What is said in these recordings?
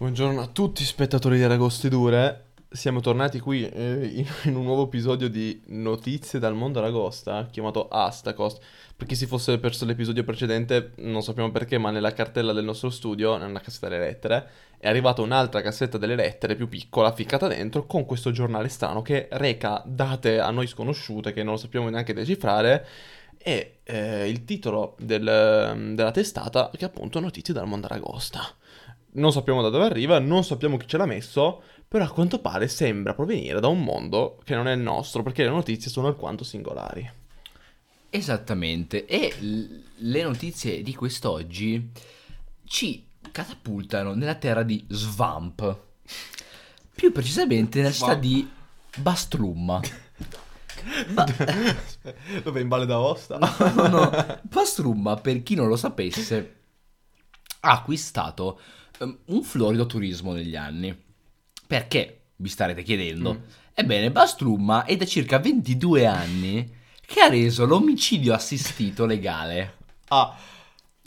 Buongiorno a tutti spettatori di Aragoste Dure. Siamo tornati qui eh, in, in un nuovo episodio di Notizie dal mondo Aragosta, chiamato Astacost. Per chi si fosse perso l'episodio precedente, non sappiamo perché, ma nella cartella del nostro studio, nella cassetta delle lettere, è arrivata un'altra cassetta delle lettere più piccola, ficcata dentro, con questo giornale strano che reca date a noi sconosciute, che non sappiamo neanche decifrare, e eh, il titolo del- della testata, che è appunto Notizie dal mondo Aragosta. Non sappiamo da dove arriva, non sappiamo chi ce l'ha messo, però a quanto pare sembra provenire da un mondo che non è il nostro, perché le notizie sono alquanto singolari. Esattamente, e l- le notizie di quest'oggi ci catapultano nella terra di Svamp, più precisamente nella città Svamp. di Bastrumma. Ba- Dove in Valle d'Aosta? no, no, Bastrumma, per chi non lo sapesse, ha acquistato ehm, un florido turismo negli anni. Perché? Vi starete chiedendo. Mm. Ebbene, Bastrumma è da circa 22 anni che ha reso l'omicidio assistito legale. Ah,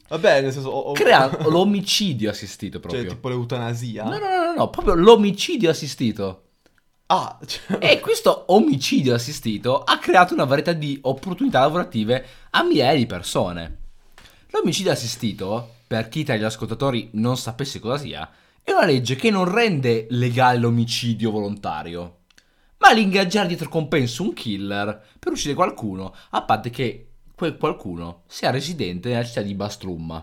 vabbè, nel senso... ho- Creando l'omicidio assistito Cioè, proprio. tipo l'eutanasia? No, no, no, no, no, proprio l'omicidio assistito. Ah, cioè... E questo omicidio assistito ha creato una varietà di opportunità lavorative a migliaia di persone. L'omicidio assistito, per chi tra gli ascoltatori non sapesse cosa sia, è una legge che non rende legale l'omicidio volontario, ma l'ingaggiare dietro compenso un killer per uccidere qualcuno, a patto che quel qualcuno sia residente nella città di Bastrumma.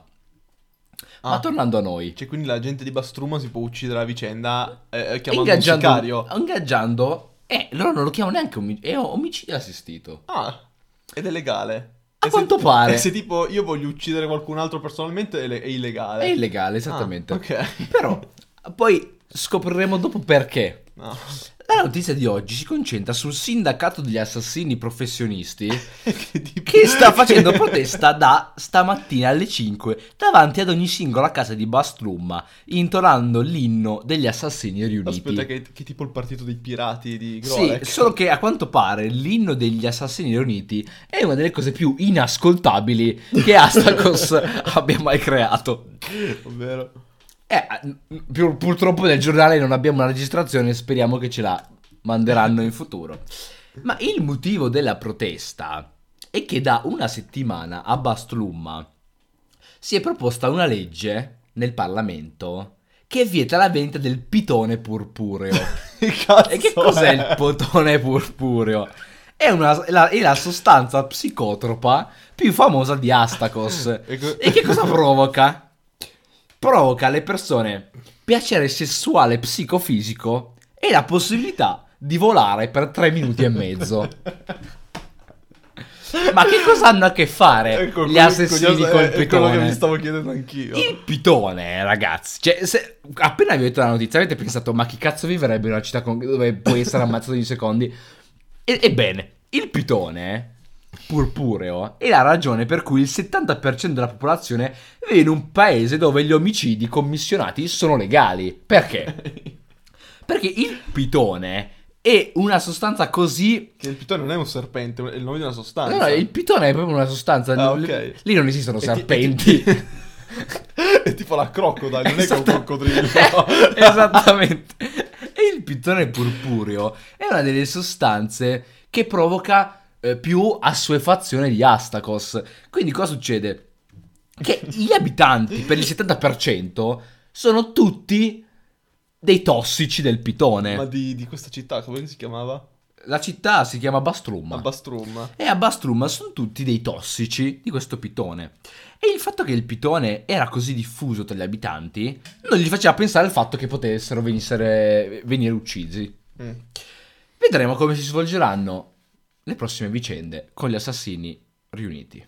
Ma Ah. tornando a noi, Cioè, quindi la gente di Bastrumma si può uccidere a vicenda eh, chiamando ingaggiando, un sicario. ingaggiando, eh, loro non lo chiamano neanche omi- è omicidio assistito. Ah, ed è legale. A E se- quanto pare. E se tipo io voglio uccidere qualcun altro personalmente è, è illegale. È illegale, esattamente. Ah, ok. Però poi scopriremo dopo perché. No. La notizia di oggi si concentra sul sindacato degli assassini professionisti che, che sta facendo protesta da stamattina alle 5 davanti ad ogni singola casa di Bastrumma, intonando l'inno degli assassini riuniti. Aspetta, che, che tipo il partito dei pirati di Sì, Grolek. solo che a quanto pare l'inno degli assassini riuniti è una delle cose più inascoltabili che Astacos abbia mai creato. Ovvero. Eh, pur- purtroppo nel giornale non abbiamo una registrazione, speriamo che ce la manderanno in futuro. Ma il motivo della protesta è che da una settimana a Bastrumma si è proposta una legge nel Parlamento che vieta la vendita del pitone purpureo. E che cos'è il pitone purpureo? È, una- è la, è la sostanza psicotropa più famosa di Astacos. E co- E che cosa provoca? Provoca alle persone piacere sessuale psicofisico e la possibilità di volare per tre minuti e mezzo. Ma che cosa hanno a che fare Ecco, gli assassini quello- col è quello che mi pitone? stavo chiedendo anch'io. Il pitone, ragazzi. Cioè, se- appena vi ho detto la notizia, avete pensato, ma chi cazzo vivrebbe in una città con- dove puoi essere ammazzato in secondi? E- ebbene, il pitone purpureo è la ragione per cui il 70% della popolazione vive in un paese dove gli omicidi commissionati sono legali. Perché? Perché il pitone è una sostanza così Che il pitone non è un serpente, è il nome di una sostanza. No, no, il pitone è proprio una sostanza. Ah, Lì- ok. Lì non esistono È ti- serpenti. È, ti- è tipo la crocodile, non è che è un Esatto. coccodrillo. Esattamente. E il pitone purpureo è una delle sostanze che provoca eh, più assuefazione di Astacos. Quindi cosa succede? Che gli abitanti, per il 70%, sono tutti dei tossici del pitone. Ma di, di questa città, come si chiamava? La città si chiama Bastrumma. A Bastrum. E a Bastrumma sono tutti dei tossici di questo pitone. E il fatto che il pitone era così diffuso tra gli abitanti non gli faceva pensare al fatto che potessero venissere, venire uccisi. Mm. Vedremo come si svolgeranno le prossime vicende con gli assassini riuniti.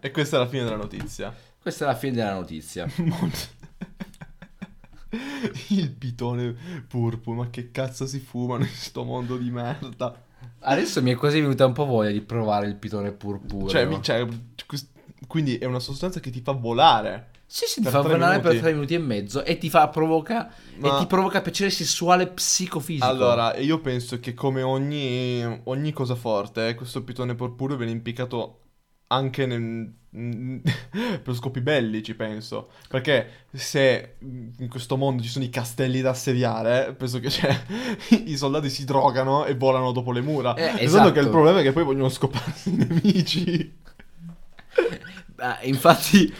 E questa è la fine della notizia. Questa è la fine della notizia. Il pitone purpuro, ma che cazzo si fumano in sto mondo di merda? Adesso mi è quasi venuta un po' voglia di provare il pitone purpureo. Cioè, cioè, quindi è una sostanza che ti fa volare. Sì, sì, ti fa volare per tre minuti e mezzo e ti fa provoca Ma- e ti provoca piacere sessuale psicofisico. Allora, io penso che come ogni, ogni cosa forte, questo pitone purpureo viene impiccato anche nel- per scopi bellici, penso. Perché se in questo mondo ci sono i castelli da assediare, penso che cioè, i soldati si drogano e volano dopo le mura. Eh, Pensando esatto. che il problema è che poi vogliono scoparsi i nemici. Eh, infatti,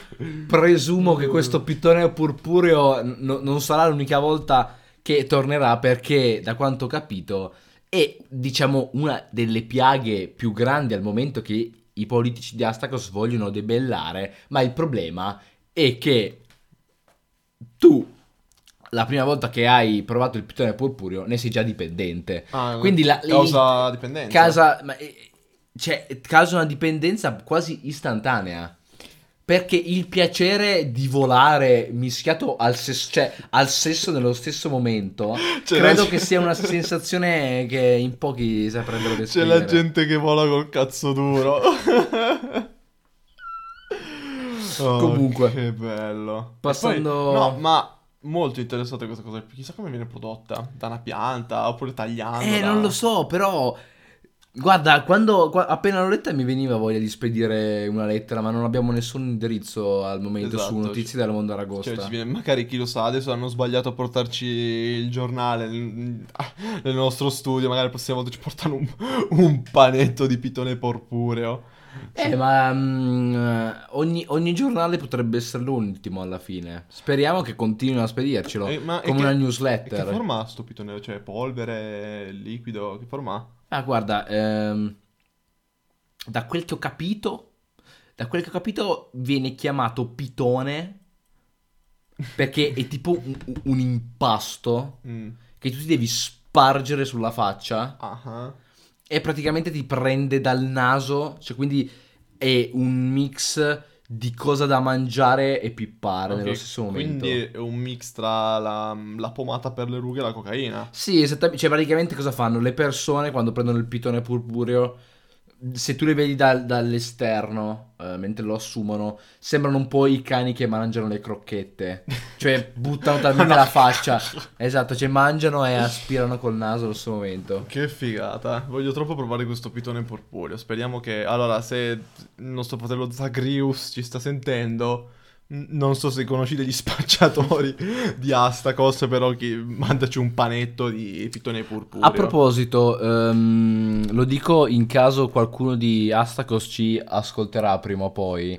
presumo che questo pitone purpureo n- non sarà l'unica volta che tornerà perché, da quanto ho capito, è diciamo una delle piaghe più grandi al momento che i politici di Astakos vogliono debellare. Ma il problema è che tu, la prima volta che hai provato il pitone purpureo, ne sei già dipendente. Ah, Quindi la- causa dipendenza. Casa, ma, eh, cioè, causa una dipendenza quasi istantanea. Perché il piacere di volare mischiato al sesso, cioè al sesso nello stesso momento, C'è credo la- che sia una sensazione che in pochi saprebbero C'è descrivere. la gente che vola col cazzo duro. Oh, Comunque. che bello. Passando- poi- no, ma molto interessante questa cosa. Chissà come viene prodotta. Da una pianta oppure tagliando. Eh, da- non lo so, però. Guarda, quando qua- appena l'ho letta mi veniva voglia di spedire una lettera, ma non abbiamo nessun indirizzo al momento su Esatto, notizie cioè- del mondo aragosta. Cioè, ci viene- magari chi lo sa, adesso hanno sbagliato a portarci il giornale nel, nel nostro studio. Magari la prossima volta ci portano un, un panetto di pitone porpureo. Eh, ma mm, ogni, ogni giornale potrebbe essere l'ultimo alla fine. Speriamo che continuino a spedircelo. Eh, come che- una E che newsletter. forma ha sto pitone? Cioè, polvere, liquido, che forma ha? Ah, guarda, ehm, da quel che ho capito, da quel che ho capito viene chiamato pitone perché è tipo un, un impasto Mm. che tu ti devi spargere sulla faccia ah. e praticamente ti prende dal naso, cioè quindi è un mix di cosa da mangiare e pippare Ok, nello stesso momento. Quindi è un mix tra la, la pomata per le rughe e la cocaina. Sì, esattamente. Cioè, praticamente cosa fanno? Le persone quando prendono il pitone purpureo, se tu le vedi dal- dall'esterno, eh, mentre lo assumono, sembrano un po' i cani che mangiano le crocchette. Cioè, buttano talmente la faccia. Esatto, cioè mangiano e aspirano col naso allo stesso momento. Che figata. Voglio troppo provare questo pitone porpureo. Speriamo che... Allora, se il nostro fratello Zagrius ci sta sentendo... Non so se conosci degli spacciatori di Astakos, però chi... mandaci un panetto di pitone purpureo. A proposito, ehm, lo dico in caso qualcuno di Astakos ci ascolterà prima o poi.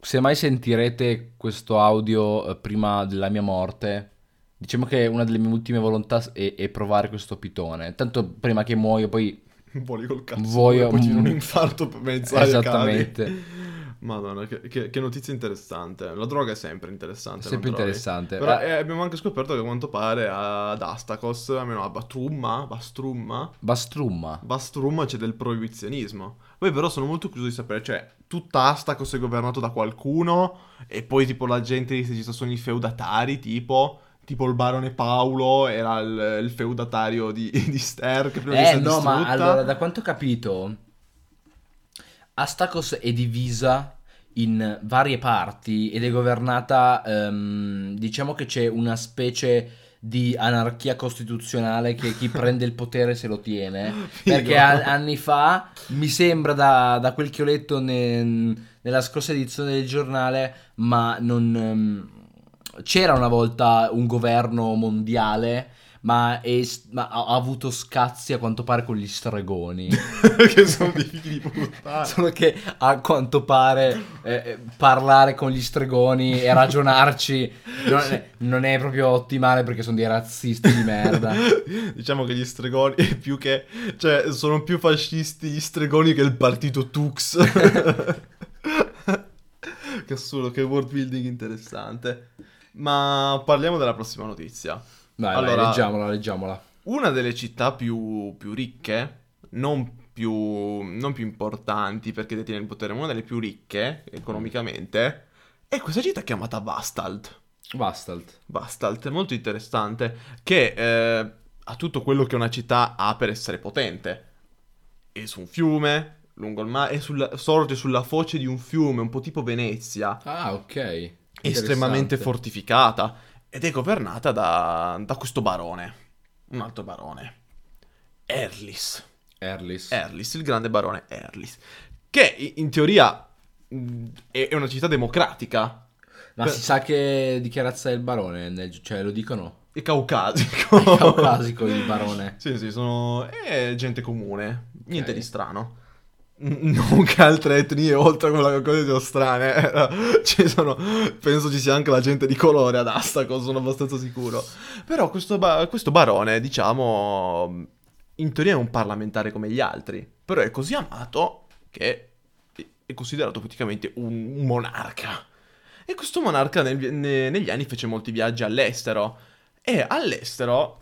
Se mai sentirete questo audio eh, prima della mia morte, diciamo che una delle mie ultime volontà è, è provare questo pitone. Tanto prima che muoio, poi Voli col cazzo. Voglio- Poi viene un infarto per mezz'aria Esattamente. Madonna, che, che- che notizia interessante. La droga è sempre interessante. sempre non trovi? interessante. Però Eh, eh, abbiamo anche scoperto che a quanto pare ad Astakos, almeno a Batrumma, Bastrumma, Bastrumma. Bastrumma c'è del proibizionismo. Poi però sono molto curioso di sapere, cioè, tutta Astakos è governato da qualcuno e poi tipo la gente dice ci sono i feudatari, tipo... Tipo il barone Paolo era il, il feudatario di, di Ster che prima di Eh essere no, ma distrutta. allora da quanto ho capito, Astakos è divisa in varie parti ed è governata, ehm, diciamo che c'è una specie di anarchia costituzionale che chi prende il potere se lo tiene. Perché a- anni fa, mi sembra da, da quel che ho letto ne- nella scorsa edizione del giornale, ma non... ehm, c'era una volta un governo mondiale, ma, è- ma ha, avuto scazzi a quanto pare con gli stregoni. che sono dei figli di puttana. Solo che a quanto pare eh, eh, parlare con gli stregoni e ragionarci non è, non è proprio ottimale perché sono dei razzisti di merda. diciamo che gli stregoni più che cioè sono più fascisti gli stregoni che il partito Tux. che assurdo, che world building interessante. Ma parliamo della prossima notizia. Dai, Allora- dai, leggiamola, leggiamola. Una delle città più, più ricche, non più, non più importanti perché detiene il potere, ma una delle più ricche economicamente, è questa città chiamata Vastalt. Bastalt. Bastalt, è molto interessante, che eh, ha tutto quello che una città ha per essere potente. È su un fiume, lungo il mare, è sulla- sorge sulla foce di un fiume, un po' tipo Venezia, Ah, ok. estremamente fortificata, ed è governata da, da questo barone, un altro barone, Erlis. Erlis. Erlis, il grande barone Erlis, che in teoria è una città democratica. Ma Beh. si sa che di che razza è il barone? Nel- cioè, lo dicono? È caucasico. È caucasico il barone. Sì, sì, sono... è gente comune. Niente di strano. Non che altre etnie, oltre a quella cose siano strane. eh. Ci sono... Penso ci sia anche la gente di colore ad Astacos, sono abbastanza sicuro. Però questo, ba- questo barone, diciamo... In teoria è un parlamentare come gli altri. Però è così amato che è considerato praticamente un monarca. E questo monarca nel- ne- negli anni fece molti viaggi all'estero. E all'estero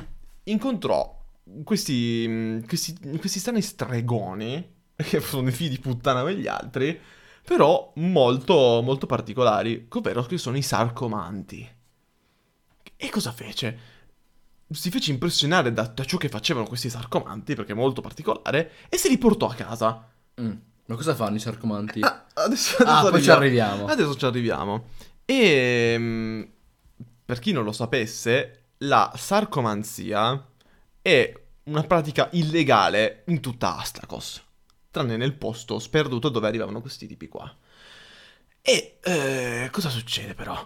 incontrò questi, questi, questi strani stregoni, che sono i figli di puttana come gli altri, però molto, molto particolari, ovvero che sono i sarcomanti. E cosa fece? Si fece impressionare da, da ciò che facevano questi sarcomanti, perché è molto particolare, e se li portò a casa. Mm. Ma cosa fanno i sarcomanti? Ah, adesso, adesso Ah, poi ci arriviamo. Adesso ci arriviamo. E mm, per chi non lo sapesse, la sarcomanzia è una pratica illegale in tutta Astrakos, tranne nel posto sperduto dove arrivavano questi tipi qua. E eh, cosa succede però?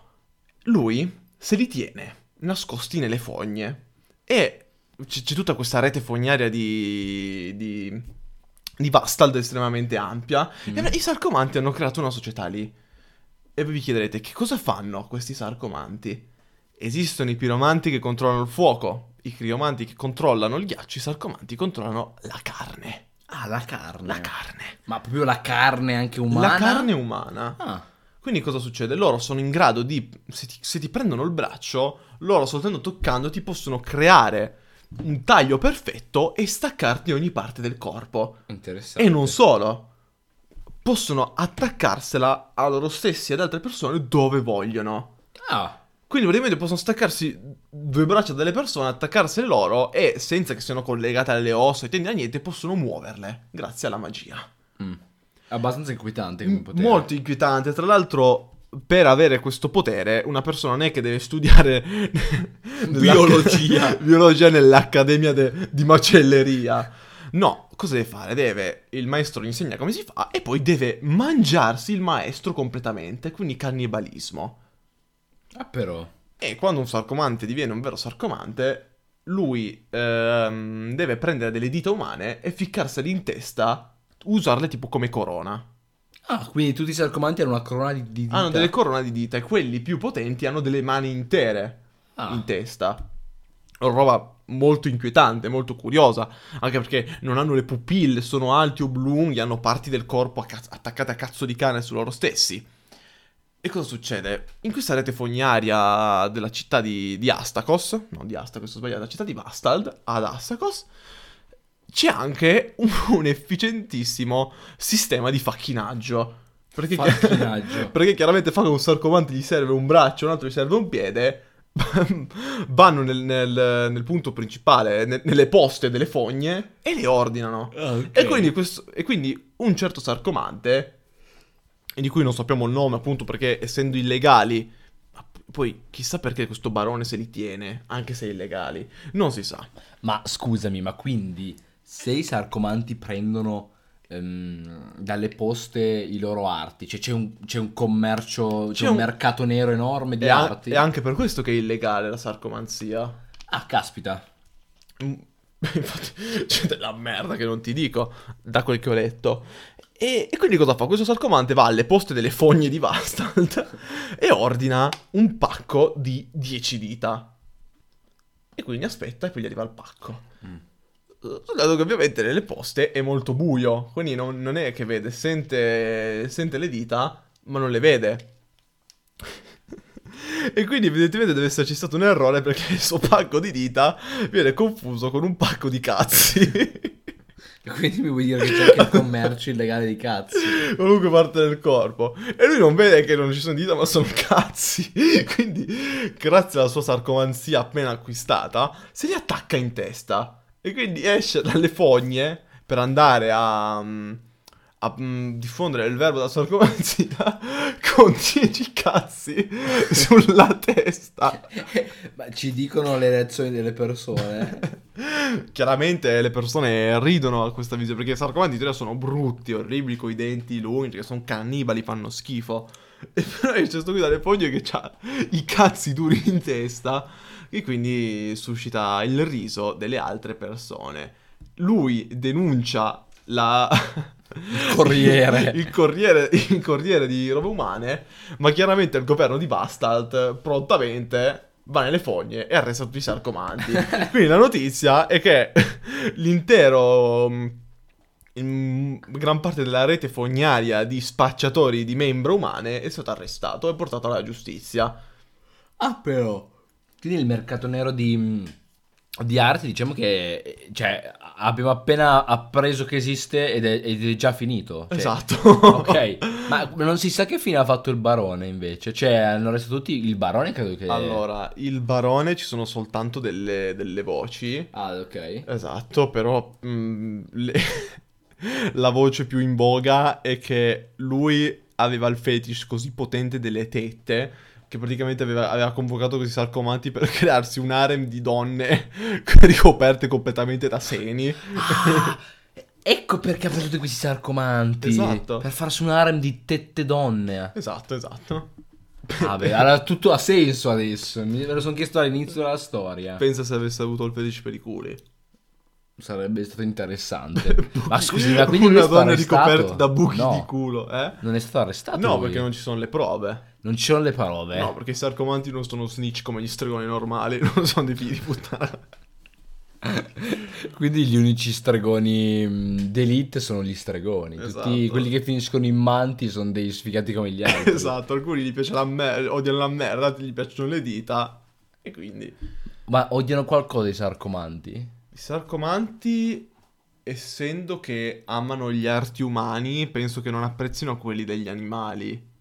Lui se li tiene nascosti nelle fogne e c'è, c'è tutta questa rete fognaria di, di, di Vastald estremamente ampia Mm. e i sarcomanti hanno creato una società lì. E voi vi chiederete che cosa fanno questi sarcomanti? Esistono i piromanti che controllano il fuoco, i criomanti che controllano il ghiaccio, i sarcomanti controllano la carne. Ah, la carne. La carne. Ma proprio la carne anche umana? La carne umana. Ah, Quindi cosa succede? Loro sono in grado di, se ti, se ti prendono il braccio, loro soltanto toccando ti possono creare un taglio perfetto e staccarti ogni parte del corpo. interessante. E non solo, possono attaccarsela a loro stessi e ad altre persone dove vogliono. Ah, Quindi praticamente possono staccarsi due braccia dalle persone, attaccarsele loro e senza che siano collegate alle ossa e tendini a niente possono muoverle grazie alla magia. mm. abbastanza inquietante come potere. Molto inquietante, tra l'altro per avere questo potere una persona non è che deve studiare Biologia. biologia nell'accademia de- di macelleria. No, cosa deve fare? Deve, il maestro gli insegna come si fa e poi deve mangiarsi il maestro completamente, quindi cannibalismo. Ah, però. E quando un sarcomante diviene un vero sarcomante, lui ehm, deve prendere delle dita umane e ficcarsele in testa, usarle tipo come corona. Ah, quindi tutti i sarcomanti hanno una corona di, di dita. Hanno delle corona di dita e quelli più potenti hanno delle mani intere Ah. in testa. Una roba molto inquietante, molto curiosa, anche perché non hanno le pupille, sono alti oblunghi, hanno parti del corpo a cazzo- attaccate a cazzo di cane su loro stessi. E cosa succede? In questa rete fognaria della città di, di Astakos, non di Astakos, ho sbagliato, la città di Vastald, ad Astakos, c'è anche un, un efficientissimo sistema di facchinaggio. Perché, chi- Facchinaggio. perché chiaramente fa che un sarcomante gli serve un braccio, un altro gli serve un piede, vanno nel, nel- nel punto principale, ne- nelle poste delle fogne e le ordinano. Ah, ok. E quindi, questo- e quindi un certo sarcomante, di cui non sappiamo il nome appunto perché essendo illegali, poi chissà perché questo barone se li tiene, anche se illegali, non si sa. Ma scusami, ma quindi se i sarcomanti prendono ehm, dalle poste i loro arti, cioè c'è un, c'è un commercio, c'è, C'è un, un- mercato nero enorme di È, arti? è anche per questo che è illegale la sarcomanzia. Ah, caspita. Mm, Infatti c'è della merda che non ti dico, da quel che ho letto. E, e quindi cosa fa? Questo sarcomante va alle poste delle fogne di Vastald e ordina un pacco di 10 dita. E quindi aspetta e poi gli arriva il pacco. Mm. Dato che ovviamente nelle poste è molto buio, quindi non, non è che vede, sente, sente le dita, ma non le vede. E quindi evidentemente deve esserci stato un errore perché il suo pacco di dita viene confuso con un pacco di cazzi. Quindi mi vuoi dire che c'è anche il commercio illegale di cazzi? Qualunque parte del corpo. E lui non vede che non ci sono dita ma sono cazzi. Quindi, grazie alla sua sarcomanzia appena acquistata, se li attacca in testa. E quindi esce dalle fogne per andare a... mm, a mm, diffondere il verbo della sarcomanzia con 10 cazzi sulla testa. Ma ci dicono le reazioni delle persone. Chiaramente le persone ridono a questa visione perché i sarcomanti in teoria sono brutti, orribili, con i denti lunghi, che sono cannibali, fanno schifo. E però c'è questo qui dalle foglie che ha i cazzi duri in testa e quindi suscita il riso delle altre persone. Lui denuncia la... Il corriere. il, corriere il corriere di robe umane, ma chiaramente il governo di Bastard prontamente va nelle fogne e arresta tutti i sarcomanti. Quindi la notizia è che l'intero... mm, gran parte della rete fognaria di spacciatori di membra umane è stato arrestato e portato alla giustizia. Ah, però. Quindi il mercato nero di, di arte, diciamo che cioè, abbiamo appena appreso che esiste ed è, ed è già finito. Cioè, Esatto. Ok, ma non si sa che fine ha fatto il barone invece. Cioè, hanno arrestato tutti. Il barone credo che. Allora, il barone ci sono soltanto delle, delle voci. Ah, ok. Esatto, però mm, le- la voce più in voga è che lui aveva il fetish così potente delle tette che praticamente aveva, aveva convocato questi sarcomanti per crearsi un harem di donne ricoperte completamente da seni. Ah, ecco perché ha preso tutti questi sarcomanti. Esatto. Per farsi un harem di tette donne. Esatto, esatto. Vabbè, allora tutto ha senso adesso. Mi- Me lo sono chiesto all'inizio della storia. Pensa se avesse avuto il fetish per i culi. Sarebbe stato interessante. ma scusi, ma quindi Una donna arrestato? ricoperta da buchi No, di culo, eh? Non è stato arrestato. No, lui. perché non ci sono le prove. Non ci sono le parole. No, perché i sarcomanti non sono snitch come gli stregoni normali, non sono dei figli di puttana. Quindi gli unici stregoni mh, d'elite sono gli stregoni. Tutti Esatto. quelli che finiscono in manti sono dei sfigati come gli altri. esatto, alcuni gli piace la merda, odiano la merda, gli piacciono le dita. E quindi... Ma odiano qualcosa i sarcomanti? I sarcomanti, essendo che amano gli arti umani, penso che non apprezzino quelli degli animali.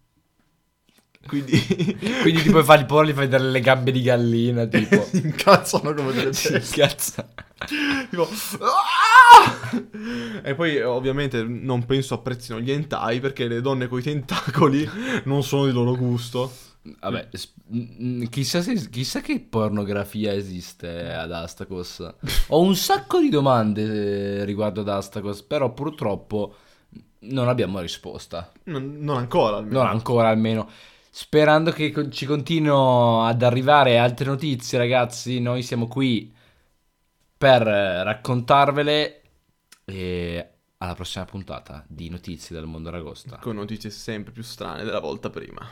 Quindi... Quindi tipo fai porli fai vedere le gambe di gallina, tipo. si incazzano come delle si cazzo. Tipo, "Ah!" E poi ovviamente non penso apprezzino gli hentai perché le donne coi tentacoli non sono di loro gusto. Vabbè, chissà, se- chissà che pornografia esiste ad Astacos. Ho un sacco di domande eh, riguardo ad Astacos, però purtroppo non abbiamo risposta. Non, non ancora almeno. Non ancora almeno. Sperando che ci continuino ad arrivare altre notizie, ragazzi. Noi siamo qui per eh, raccontarvele. E alla prossima puntata di Notizie dal mondo aragosta. Con notizie sempre più strane della volta prima.